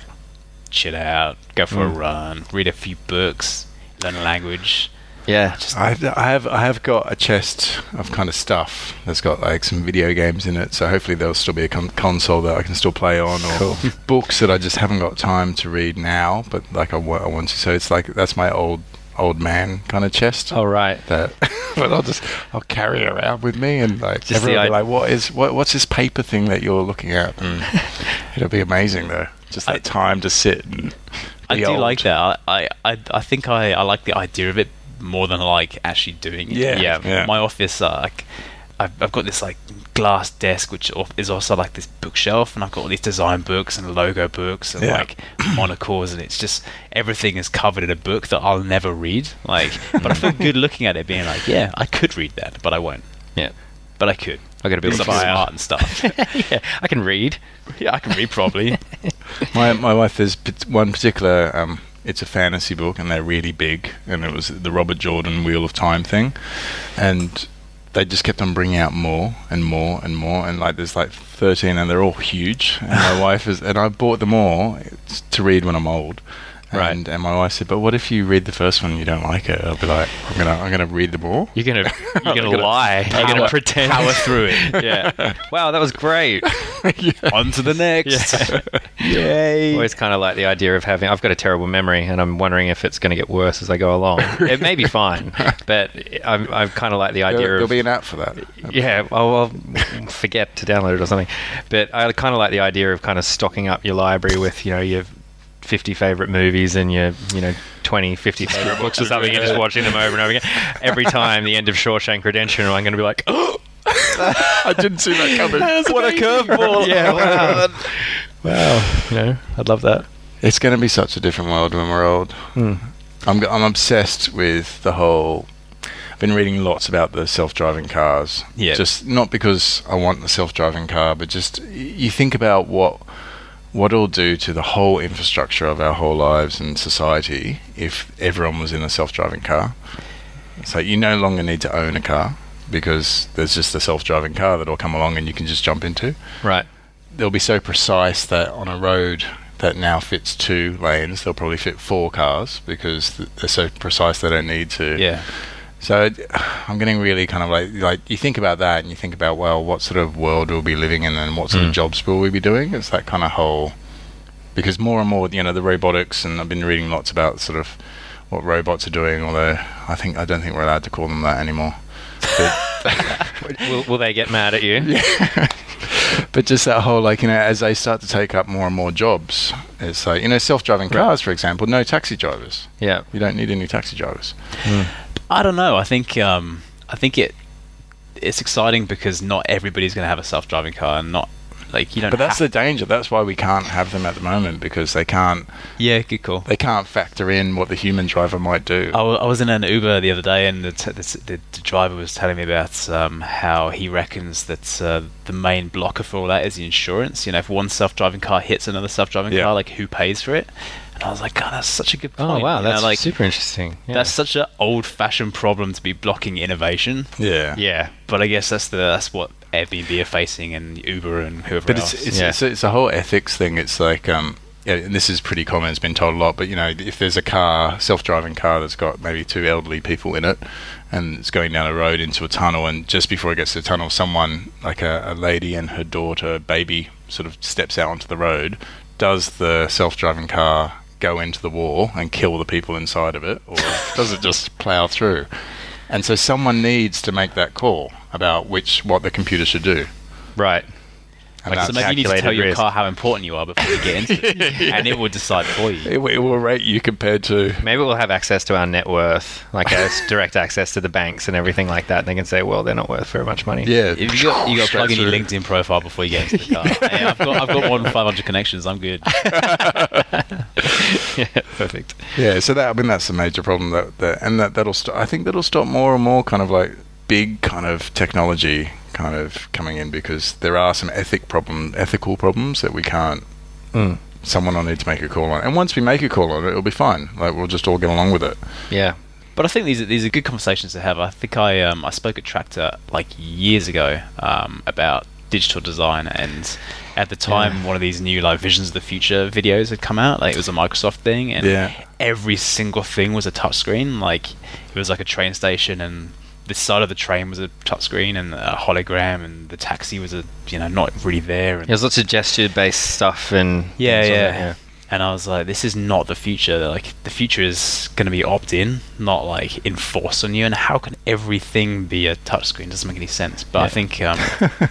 chill out, go for a mm. run, read a few books, learn a language. Yeah, I've, I have I have got a chest of kind of stuff that's got like some video games in it. So hopefully there'll still be a con- console that I can still play on, or <laughs> books that I just haven't got time to read now, but like I I want to. So it's like that's my old old man kind of chest. Oh right. That, <laughs> but I'll just I'll carry it around with me, and like Just everyone the will be like, "What is what? What's this paper thing that you're looking at?" And <laughs> it'll be amazing though. Just that time to sit and. I do old. like that. I, I, I think I, I like the idea of it more than I like actually doing it. Yeah, yeah. yeah. My office, uh, like, I've, I've got this like glass desk, which is also like this bookshelf, and I've got all these design books and logo books and Yeah. like <coughs> monocles, and it's just everything is covered in a book that I'll never read. Like, <laughs> but I feel good looking at it, being like, yeah, I could read that, but I won't. Yeah. But I could. I got to be Because able I'm to smart and stuff. <laughs> yeah, I can read. yeah, I can read probably. <laughs> My my wife is one particular. Um, it's a fantasy book, and they're really big, and it was the Robert Jordan Wheel of Time thing, and they just kept on bringing out more and more and more, and like there's like thirteen, and they're all huge. And my <laughs> wife is, and I bought them all to read when I'm old. Right. And, and my wife said, "But what if you read the first one and you don't like it?" I'll be like, "I'm gonna, I'm gonna read them all." You're gonna <laughs> you're gonna gonna lie. You're gonna power- pretend. power through it. <laughs> yeah. Wow, that was great. <laughs> On to the next. Yeah. Yay. Always kind of like the idea of having. I've got a terrible memory, and I'm wondering if it's going to get worse as I go along. it may be fine, but I'm, I'm kind of like the idea There'll, there'll be an app for that. yeah. I'll, I'll forget to download it or something. But I kind of like the idea of kind of stocking up your library with you know your 50 favorite movies and your you know 20 50 favorite books or something and just watching them over and over again every time the end of Shawshank Redemption I'm going to be like oh <gasps> <laughs> I didn't see that coming. what a curveball <laughs> yeah wow wow you know I'd love that It's going to be such a different world when we're old. Hmm. I'm g- I'm obsessed with the whole. I've been reading lots about the self-driving cars. Yeah. Just not because I want the self-driving car, but just you think about what what it'll do to the whole infrastructure of our whole lives and society if everyone was in a self-driving car. So you no longer need to own a car because there's just a self-driving car that'll come along and you can just jump into right they'll be so precise that on a road that now fits two lanes, they'll probably fit four cars because they're so precise they don't need to. Yeah. So I'm getting really kind of like like you think about that and you think about well, what sort of world we'll be living in and what sort Mm. of jobs will we be doing? It's that kind of whole because more and more you know the robotics and I've been reading lots about sort of what robots are doing. Although I think I don't think we're allowed to call them that anymore. <laughs> But, will, will they get mad at you <laughs> but just that whole like you know as they start to take up more and more jobs it's like you know self-driving cars for example no taxi drivers. Yeah. You don't need any taxi drivers. I don't know. I think um, I think it it's exciting because not everybody's going to have a self-driving car, and not like you don't. but that's have, the danger that's why we can't have them at the moment because they can't yeah, good call. they can't factor in what the human driver might do I was in an Uber the other day, and the, t- the, s- the, the driver was telling me about um, how he reckons that uh, the main blocker for all that is the insurance. You know, if one self-driving car hits another self-driving Yeah. car, like who pays for it? And I was like, God, that's such a good oh point. wow you know, that's like super interesting yeah. that's such an old-fashioned problem to be blocking innovation. yeah yeah But I guess that's the that's what Airbnb are facing, and Uber and whoever but else. it's it's, Yeah. it's, it's a whole ethics thing it's like um yeah, and this is pretty common. It's been told a lot, but you know, if there's a car, self-driving car that's got maybe two elderly people in it, and it's going down a road into a tunnel, and just before it gets to the tunnel, someone like a, a lady and her daughter, baby, sort of steps out onto the road. Does the self-driving car go into the wall and kill the people inside of it, or does it just plow through? And so someone needs to make that call about which what the computer should do. right And So maybe you need to tell calculated your risk. car how important you are before you get into it, <laughs> yeah. and it will decide for you. it, will- it will rate you compared to. Maybe we'll have access to our net worth, like a <laughs> direct access to the banks and everything like that. And they can say, well, they're not worth very much money. Yeah. If you got you got to plug in your. LinkedIn profile before you get into the car. <laughs> hey, I've got I've got more than 500 connections. I'm good. yeah, perfect. Yeah, so that I mean that's the major problem that, that and that that'll st- I think that'll stop more and more kind of like big kind of technology kind of coming in because there are some ethic problem ethical problems that we can't Mm. someone will need to make a call on. And once we make a call on it, it'll be fine. Like we'll just all get along with it. Yeah. But I think these are, these are good conversations to have. I think I um, I spoke at Tractor like years ago um, about digital design, and at the time, one of these new like Visions of the Future videos had come out. Like it was a Microsoft thing, and Yeah. every single thing was a touchscreen. Like it was like a train station, and the side of the train was a touchscreen, and a hologram, and the taxi was a you know not really there. And There's lots of gesture-based stuff and yeah, like yeah. And I was like, this is not the future. Like, the future is going to be opt-in, not like enforced on you. And how can everything be a touchscreen? It doesn't make any sense. But I think, um, <laughs>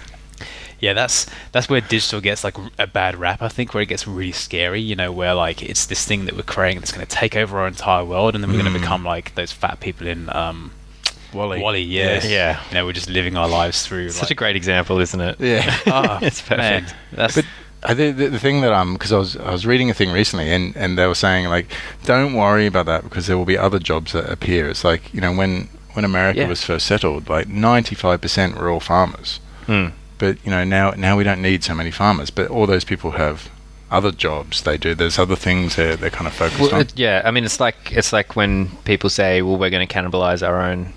yeah, that's that's where digital gets like a bad rap. I think where it gets really scary. You know, where like it's this thing that we're creating that's going to take over our entire world, and then we're going Mm. to become like those fat people in um, WALL-E. WALL-E. Yeah, Yeah. You know, we're just living our lives through. Such a great example, isn't it? Yeah. <laughs> ah, It's man, perfect. that's But I think the, the thing that um because I was I was reading a thing recently and and they were saying like don't worry about that because there will be other jobs that appear. It's like you know when when America Yeah. was first settled, like ninety five percent were all farmers. Mm. But you know now now we don't need so many farmers. But all those people have other jobs they do. There's other things they're they're kind of focused Well, on. it, yeah, I mean, it's like it's like when people say, "Well, we're going to cannibalize our own,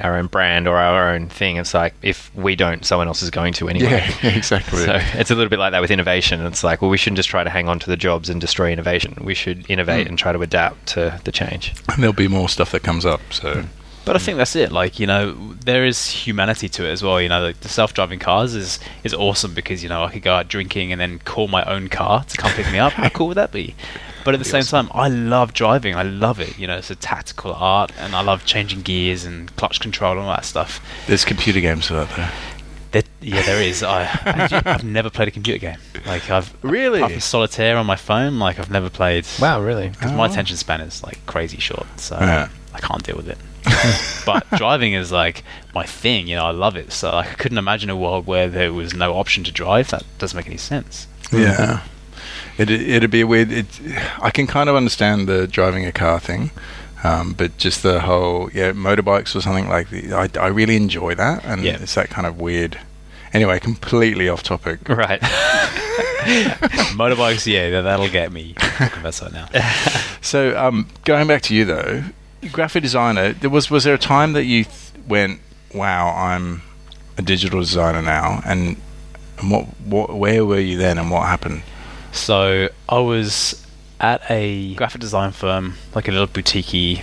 our own brand or our own thing." It's like if we don't, someone else is going to anyway. yeah, <laughs> exactly. So it's a little bit like that with innovation. It's like, well, we shouldn't just try to hang on to the jobs and destroy innovation. We should innovate Mm. and try to adapt to the change. and there'll be more stuff that comes up. So But I think that's it. Like you know, there is humanity to it as well. You know, like the self-driving cars is is awesome because you know I could go out drinking and then call my own car to come pick me up. How cool would that be? But at the same time, I love driving. I love it. You know, it's a tactical art, and I love changing gears and clutch control and all that stuff. there's computer games for that there. There, yeah, there is. I, <laughs> I've never played a computer game. Like I've Really? apart from solitaire on my phone. Like I've never played. Wow, really? Because Oh. my attention span is like crazy short, so Yeah. I can't deal with it. <laughs> but driving is like my thing, you know. I love it. So like, I couldn't imagine a world where there was no option to drive. That doesn't make any sense. Yeah. It, it'd be a weird. It, I can kind of understand the driving a car thing, um, but just the whole yeah motorbikes or something like the, I, I really enjoy that, and it's that kind of weird. Anyway, completely off topic. <laughs> Right. <laughs> Motorbikes, yeah, that, that'll get me. I'll confess that now. <laughs> So um, going back to you though, graphic designer. There was was there a time that you th- went, "Wow, I'm a digital designer now," and, and what what where were you then, and what happened? So I was at a graphic design firm, like a little boutique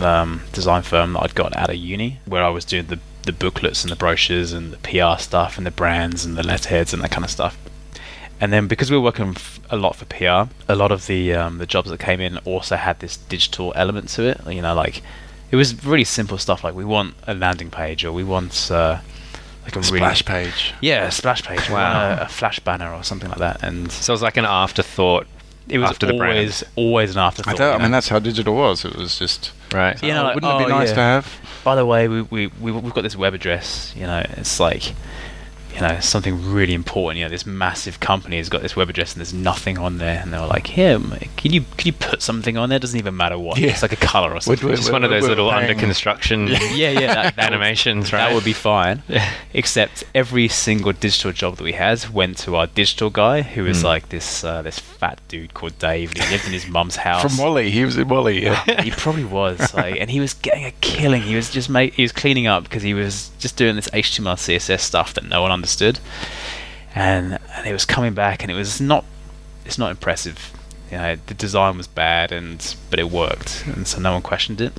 um, design firm that I'd got out of uni, where I was doing the the booklets and the brochures and the PR stuff and the brands and the letterheads and that kind of stuff. And then because we were working f- a lot for PR, a lot of the um, the jobs that came in also had this digital element to it. You know, like it was really simple stuff. Like we want a landing page or we want uh, like a really Splash page. yeah a splash page, Wow. wow, a, a flash banner or something like that. And So it was like an afterthought. it was after the brand. always always an I, afterthought. thought, I mean, that's how digital was. It was just. Right. You know, oh, like, wouldn't it oh, be nice yeah. to have? By the way, we, we, we we've got this web address. You know, it's like you know something really important. You know, this massive company has got this web address and there's nothing on there. And they were like, "Here, mate, can you can you put something on there? Doesn't even matter what. Yeah. It's like a color or Would- something." would- Just one of those little paying- under construction <laughs> yeah, yeah, that, that animations, right? That would be fine. Yeah. Except every single digital job that we had went to our digital guy, who was Hmm. like this uh, this fat dude called Dave. And he lived in his mum's <laughs> house. From WALL-E, he was in WALL-E. Yeah. <laughs> he probably was like, and he was getting a killing. He was just make, he was cleaning up because he was just doing this HTML CSS stuff that no one understood, and and it was coming back, and it was not, it's not impressive. You know, the design was bad, and but it worked, and so no one questioned it.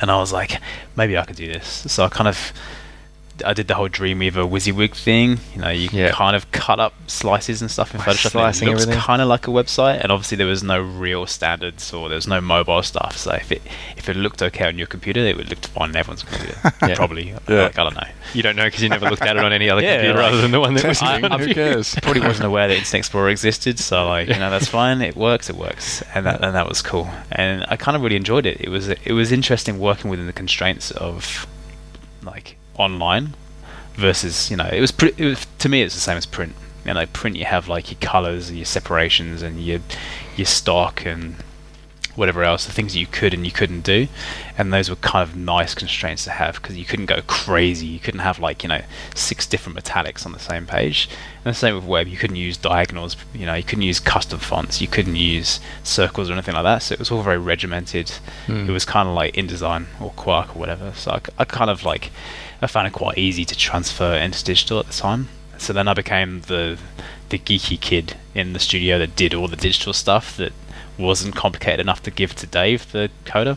And I was like, maybe I could do this. So I kind of I did the whole Dreamweaver WYSIWYG thing. You know, you can Yeah. kind of cut up slices and stuff in Photoshop. slicing and it looks kind of like a website, and obviously there was no real standards or there was no mobile stuff. So if it if it looked okay on your computer, it would look fine on everyone's computer. <laughs> Yeah. Probably. Yeah. Like, I don't know. You don't know because you never looked at it on any other <laughs> Yeah, computer like- other than the one that was. I- I'm- <laughs> Who cares? Probably wasn't aware that Internet Explorer existed, so like you know that's fine. It works, it works, and that and that was cool. And I kind of really enjoyed it. It was it was interesting working within the constraints of like online versus you know it was pretty. It was, to me it's the same as print. You know, print you have like your colors your separations and your your stock and whatever else, the things that you could and you couldn't do, and those were kind of nice constraints to have because you couldn't go crazy. You couldn't have like you know six different metallics on the same page. And the same with web, you couldn't use diagonals. You know, you couldn't use custom fonts. You couldn't use circles or anything like that. So it was all very regimented. Hmm. It was kind of like InDesign or Quark or whatever. So I, I kind of like I found it quite easy to transfer into digital at the time. So then I became the the geeky kid in the studio that did all the digital stuff that wasn't complicated enough to give to Dave, the coder.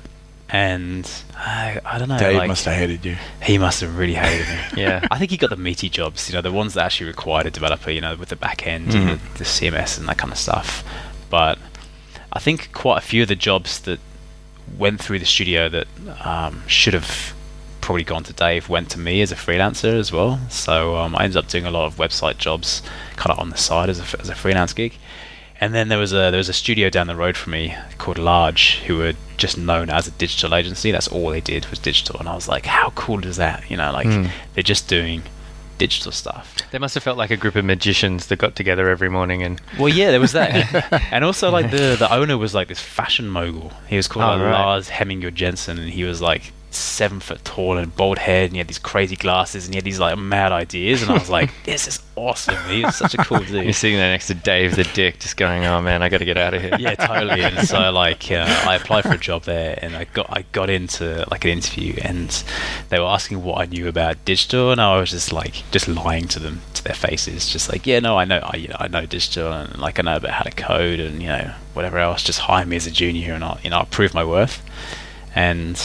And I, I don't know. Dave like, must have hated you. he must have really hated me. <laughs> Yeah. I think he got the meaty jobs, you know, the ones that actually required a developer, you know, with the back end and Mhm. the, the CMS and that kind of stuff. But I think quite a few of the jobs that went through the studio that um, should have probably gone to Dave went to me as a freelancer as well. So um, I ended up doing a lot of website jobs kind of on the side as a, as a freelance gig. And then there was a there was a studio down the road from me called Large, who were just known as a digital agency. That's all they did was digital, and I was like, how cool is that? You know, like Hmm. they're just doing digital stuff. They must have felt like a group of magicians that got together every morning and Well, yeah, there was that, <laughs> and also like the the owner was like this fashion mogul. He was called Oh, like, right. Lars Hemminger Jensen, and he was like seven foot tall and bald head, and he had these crazy glasses, and he had these like mad ideas, and I was like, <laughs> this is awesome. He was such a cool <laughs> dude. you're sitting there next to Dave the Dick, just going, "Oh man, I got to get out of here." yeah, totally. And so like uh, I applied for a job there, and I got I got into like an interview, and they were asking what I knew about digital, and I was just like just lying to them to their faces, just like yeah, no, I know, I you know I know digital, and like I know about how to code, and you know whatever else. Just hire me as a junior, and I'll you know I'll prove my worth. And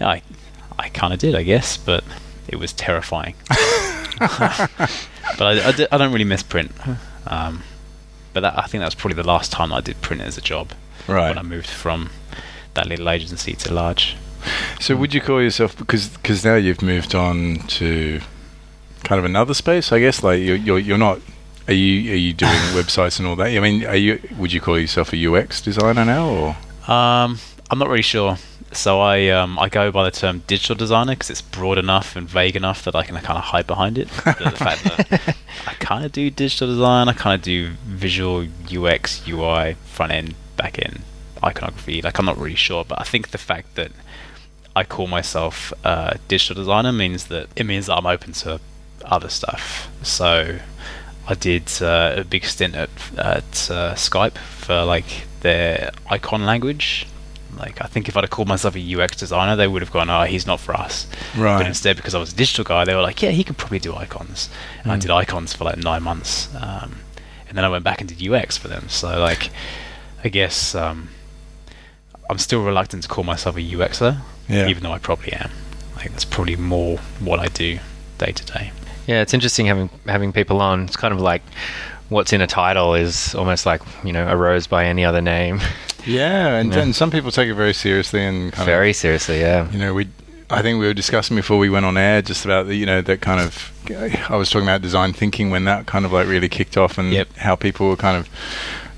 yeah, I I kind of did, I guess, but it was terrifying. <laughs> but I, I, I don't really miss print. Um, but that, I think that was probably the last time I did print as a job Right. when I moved from that little agency to large. So would you call yourself because because now you've moved on to kind of another space, I guess. Like you're you're, you're not. Are you are you doing <laughs> websites and all that? I mean, are you? Would you call yourself a UX designer now, or Um, I'm not really sure. So I um, I go by the term digital designer because it's broad enough and vague enough that I can kind of hide behind it. <laughs> the, the fact that I kind of do digital design, I kind of do visual UX, UI, front end, back end, iconography. Like I'm not really sure, but I think the fact that I call myself a digital designer means that it means that I'm open to other stuff. So I did uh, a big stint at at uh, Skype for like their icon language. Like I think if I'd have called myself a UX designer, they would have gone, "Oh, he's not for us." Right. But right? instead, because I was a digital guy, they were like, "Yeah, he could probably do icons." And I Mm. did icons for like nine months, um, and then I went back and did UX for them. So like, I guess um, I'm still reluctant to call myself a UXer, Yeah. even though I probably am. Like that's probably more what I do day to day. Yeah, it's interesting having having people on. It's kind of like what's in a title is almost like you know a rose by any other name. <laughs> Yeah, and, Yeah. and some people take it very seriously and kind Very seriously, yeah. you know, we. I think we were discussing before we went on air just about the, you know, that kind of. I was talking about design thinking when that kind of like really kicked off, and Yep. how people were kind of.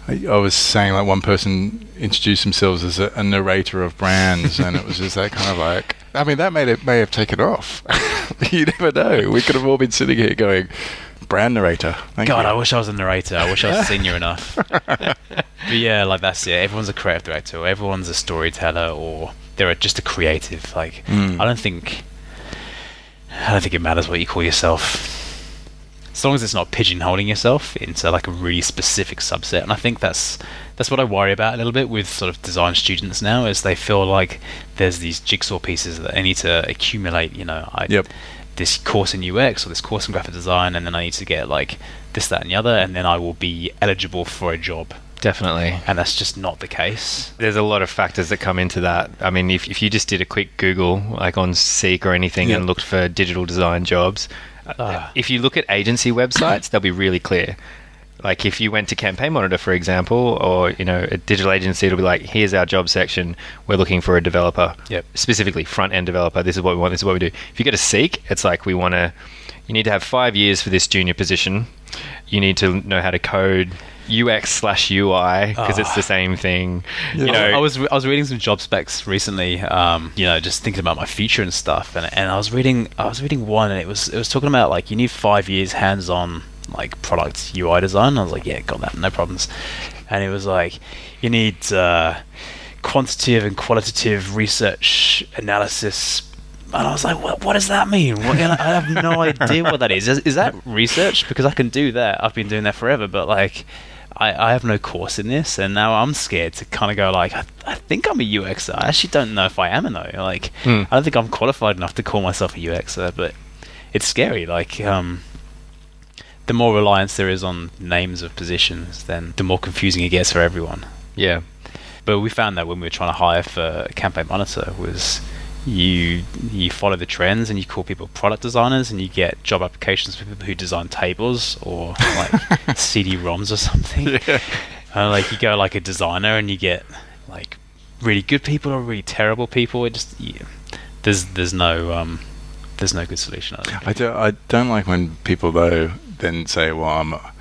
I, I was saying like one person introduced themselves as a, a narrator of brands, and it was just that kind of like. I mean, that may have, may have taken off. <laughs> you never know. We could have all been sitting here going, brand narrator. Thank God, you. I wish I was a narrator. I wish I was senior enough. <laughs> but yeah, like that's it. Everyone's a creative director, or everyone's a storyteller, or they're just a creative. Like Mm. I don't think, I don't think it matters what you call yourself, as long as it's not pigeonholing yourself into like a really specific subset. And I think that's that's what I worry about a little bit with sort of design students now, is they feel like there's these jigsaw pieces that they need to accumulate. You know, I, Yep. This course in UX or this course in graphic design, and then I need to get like this, that, and the other, and then I will be eligible for a job. Definitely. and that's just not the case. There's a lot of factors that come into that. I mean, if, if you just did a quick Google, like on Seek or anything, Yeah. and looked for digital design jobs, uh, if you look at agency websites, they'll be really clear. Like if you went to Campaign Monitor, for example, or you know a digital agency, it'll be like, "Here's our job section. We're looking for a developer, Yep. specifically front end developer. This is what we want. This is what we do." If you go to Seek, it's like we want to. You need to have five years for this junior position. You need to know how to code UX slash UI because it's Ah. the same thing. You I- know, I was I was reading some job specs recently. Um, you know, just thinking about my future and stuff, and and I was reading I was reading one, and it was it was talking about like you need five years hands on like product UI design. I was like, yeah, got that, no problems. And it was like you need uh, quantitative and qualitative research analysis. And I was like, what, what does that mean? What, I have no <laughs> idea what that is. is. Is that research? Because I can do that. I've been doing that forever, but like, I, I have no course in this, and now I'm scared to kind of go like, I, I think I'm a UXer. I actually don't know if I am or no. Like, Hmm. I don't think I'm qualified enough to call myself a UXer, but it's scary. Like, um, the more reliance there is on names of positions, then the more confusing it gets for everyone. yeah, But we found that when we were trying to hire for Campaign Monitor was you you follow the trends and you call people product designers and you get job applications for people who design tables or like <laughs> CD-ROMs or something. And like you go like a designer and you get like really good people or really terrible people. It just yeah, there's there's no um there's no good solution. I. I don't. I don't like when people though then say, "Well, I'm a,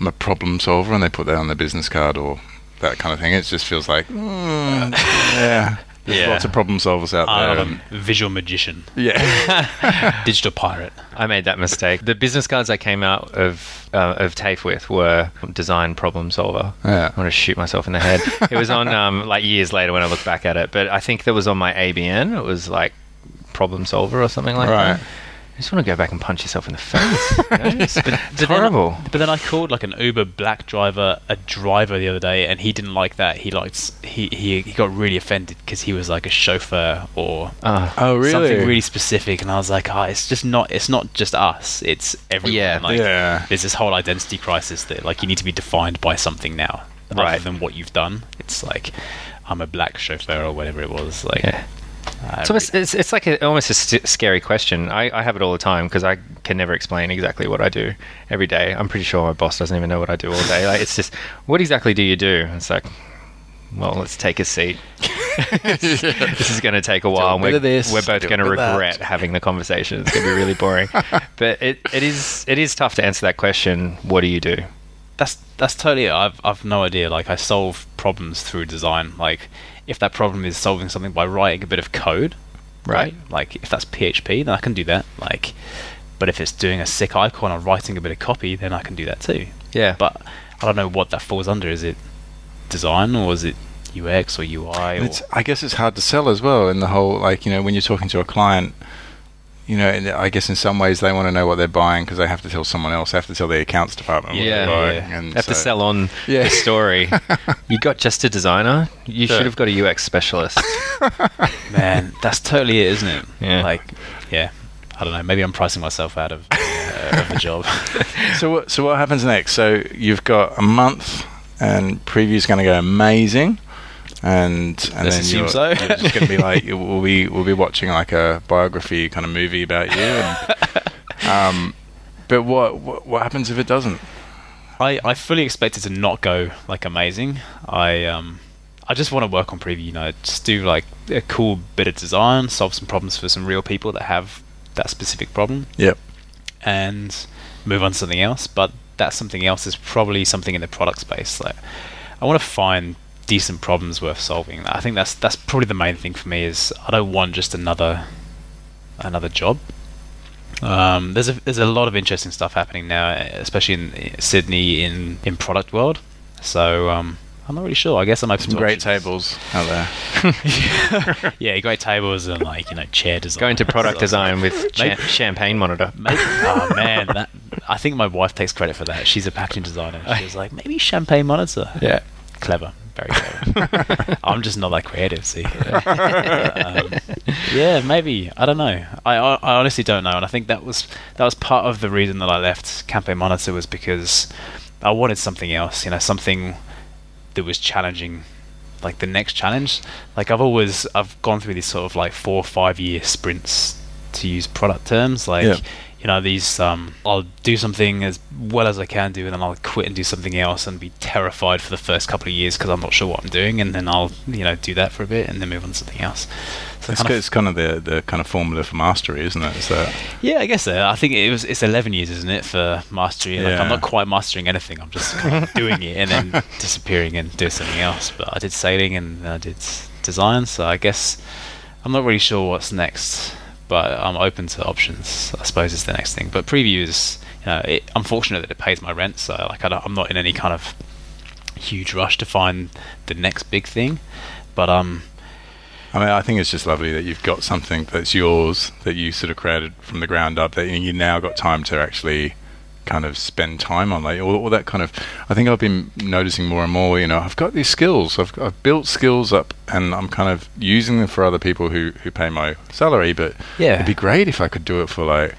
I'm a problem solver," and they put that on their business card or that kind of thing. It just feels like, mm, <laughs> yeah, there's Yeah. lots of problem solvers out there. I'm a visual magician, yeah, <laughs> digital pirate. I made that mistake. The business cards I came out of uh, of TAFE with were design problem solver. Yeah. I want to shoot myself in the head. it was on um, like years later when I look back at it, but I think that was on my ABN. It was like problem solver or something like Right. that. You just want to go back and punch yourself in the face. <laughs> You know? It's, it's But then- horrible. But then I called like an Uber black driver a driver the other day, and he didn't like that. He liked he he, he got really offended because he was like a chauffeur or Uh, Oh, really? something really specific. And I was like, oh, it's just not it's not just us. It's everyone. Yeah. like, Yeah. There's this whole identity crisis that like you need to be defined by something now, Right. rather than what you've done. It's like I'm a black chauffeur or whatever it was. Like, yeah. I It's almost, it's, it's like a, almost a st- scary question. I, I have it all the time because I can never explain exactly what I do every day. I'm pretty sure my boss doesn't even know what I do all day. Like it's just, what exactly do you do? It's like, well, let's take a seat. <laughs> this is going to take a while. bit We're, this, we're both going to of that. regret having the conversation. It's going to be really boring. <laughs> but it, it is it is tough to answer that question. What do you do? that's that's totally it. I've I've no idea. Like I solve problems through design. Like if that problem is solving something by writing a bit of code, Right. Like if that's PHP, then I can do that. Like, but if it's doing a sick icon or writing a bit of copy, then I can do that too. Yeah. But I don't know what that falls under. Is it design or is it UX or UI? Or It's, I guess it's hard to sell as well. In the whole, like you know, when you're talking to a client, you know, and I guess in some ways they want to know what they're buying because they have to tell someone else. They have to tell the accounts department what Yeah. they're buying. Yeah. And have to sell on Yeah. the story. <laughs> you got just a designer. You Yeah. should have got a UX specialist. <laughs> man, that's totally it, isn't it? Yeah. Like, yeah. I don't know. Maybe I'm pricing myself out of, uh, of the job. <laughs> So what? So what happens next? So you've got a month, and Prevue's going to go amazing, and and then you're, so. you're just going to be like, <laughs> we'll be we'll be watching like a biography kind of movie about you. And, <laughs> um, but what, what what happens if it doesn't? I, I fully expect it to not go like amazing. I um I just want to work on Prevue, you know, just do like a cool bit of design, solve some problems for some real people that have that specific problem, Yep. and move on to something else. But that something else is probably something in the product space. Like I want to find decent problems worth solving. I think that's that's probably the main thing for me is I don't want just another another job. Um, there's a there's a lot of interesting stuff happening now, especially in Sydney in in product world. So um, I'm not really sure. I guess I'm open Some to great tables out there. <laughs> yeah, great tables and like you know chair design. Going to product design with cha- champagne monitor. Maybe, <laughs> oh man, that, I think my wife takes credit for that. She's a packaging designer. She was like, maybe champagne monitor. Yeah. clever, very clever. <laughs> I'm just not that creative. See, um, <laughs> yeah, maybe I don't know. I, I I honestly don't know, and I think that was that was part of the reason that I left Campaign Monitor was because I wanted something else. You know, something that was challenging like the next challenge. Like I've always I've gone through these sort of like four or five year sprints to use product terms. Like Yeah. You know these um, I'll do something as well as I can do, and then I'll quit and do something else, and be terrified for the first couple of years because I'm not sure what I'm doing, and then I'll you know do that for a bit, and then move on to something else. So It's, kind of- it's kind of the, the kind of formula for mastery, isn't it? So yeah, I guess so. I think it was it's 11 years, isn't it, for mastery? Like Yeah. I'm not quite mastering anything. I'm just kind of <laughs> doing it and then disappearing and doing something else. But I did sailing and I did design, so I guess I'm not really sure what's next. But I'm open to options. I suppose is the next thing. But Prevue is, you know, it, I'm fortunate that it pays my rent, so like I I'm not in any kind of huge rush to find the next big thing. But um, I mean, I think it's just lovely that you've got something that's yours that you sort of created from the ground up that you now got time to actually kind of spend time on, like all, all that kind of. I think I've been noticing more and more. You know, I've got these skills. I've I've built skills up, and I'm kind of using them for other people who who pay my salary. But yeah, it'd be great if I could do it for like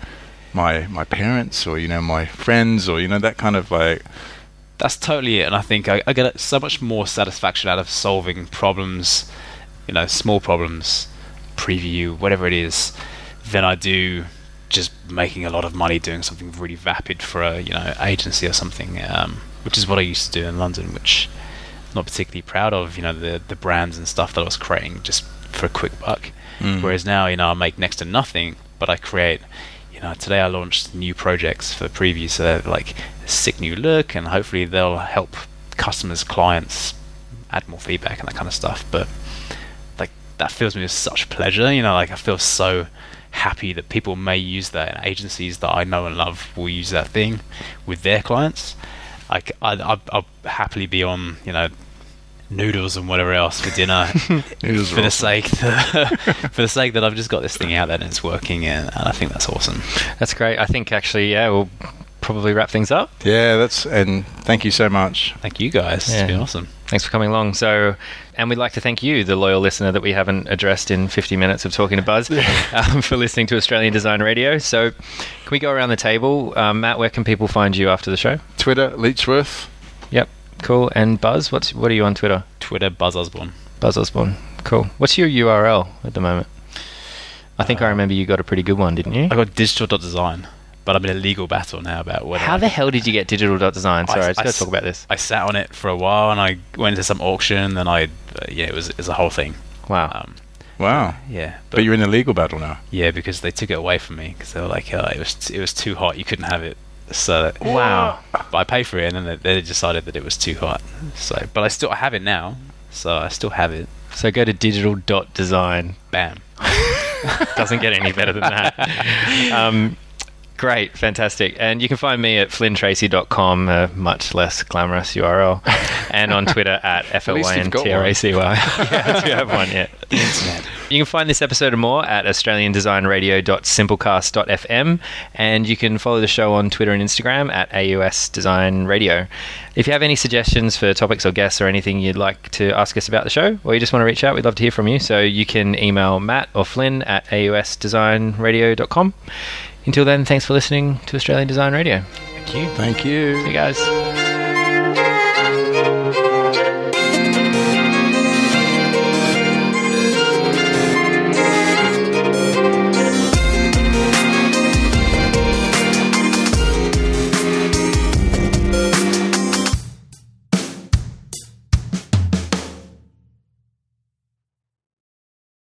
my my parents or you know my friends or you know that kind of like that's totally it. And I think I, I get so much more satisfaction out of solving problems, you know, small problems, Prevue, whatever it is, than I do just making a lot of money doing something really vapid for a you know agency or something, um, which is what I used to do in London, which I'm not particularly proud of. You know, the the brands and stuff that I was creating just for a quick buck. Mm. Whereas now, you know, I make next to nothing, but I create. You know, today I launched new projects for Prevue, so they're like a sick new look, and hopefully they'll help customers, clients add more feedback and that kind of stuff. But like that fills me with such pleasure. You know, like I feel so happy that people may use that, and agencies that I know and love will use that thing with their clients. Like I, I, I'll happily be on, you know, noodles and whatever else for dinner <laughs> Noodles are for the awesome. sake <laughs> for the sake that I've just got this thing out there and it's working and, and I think that's awesome. That's great. I think actually, yeah, we'll probably wrap things up. yeah. That's and thank you so much. Thank you guys. Yeah. It's been awesome. Thanks for coming along. So, and we'd like to thank you, the loyal listener that we haven't addressed in 50 minutes of talking to Buzz, <laughs> um, for listening to Australian Design Radio. So, can we go around the table? Um, Matt, where can people find you after the show? Twitter Leechworth. Yep, cool. And Buzz, what's what are you on Twitter? Twitter Buzz Usborne. Buzz Usborne. Cool. What's your URL at the moment? I think I Uh, remember you got a pretty good one, didn't you? I got digital.design, but I'm in a legal battle now about whether How I- the hell did you get digital.design? I- Sorry, I, I just got to talk about this. I sat on it for a while and I went to some auction and I uh, yeah it was it was a whole thing. Wow. Um, Wow. yeah, But you're in a legal battle now. yeah because they took it away from me because they were like uh, it was t- it was too hot you couldn't have it. So Wow. but I paid for it and then they, they decided that it was too hot. So but I still I have it now. So I still have it. So go to digital.design. Bam. <laughs> Doesn't get any better than that. <laughs> Um, great, fantastic. And you can find me at flynntracy.com, a much less glamorous URL, <laughs> and on Twitter at least you've got one. FLYNTRACY. <laughs> yeah, do have one yet. You can find this episode and more at australiandesignradio.simplecast.fm, and you can follow the show on Twitter and Instagram at AUS Design Radio. If you have any suggestions for topics or guests or anything you'd like to ask us about the show, or you just want to reach out, we'd love to hear from you. So you can email Matt or Flynn at ausdesignradio.com. Until then, thanks for listening to Australian Design Radio. Thank you. Thank you. See you guys.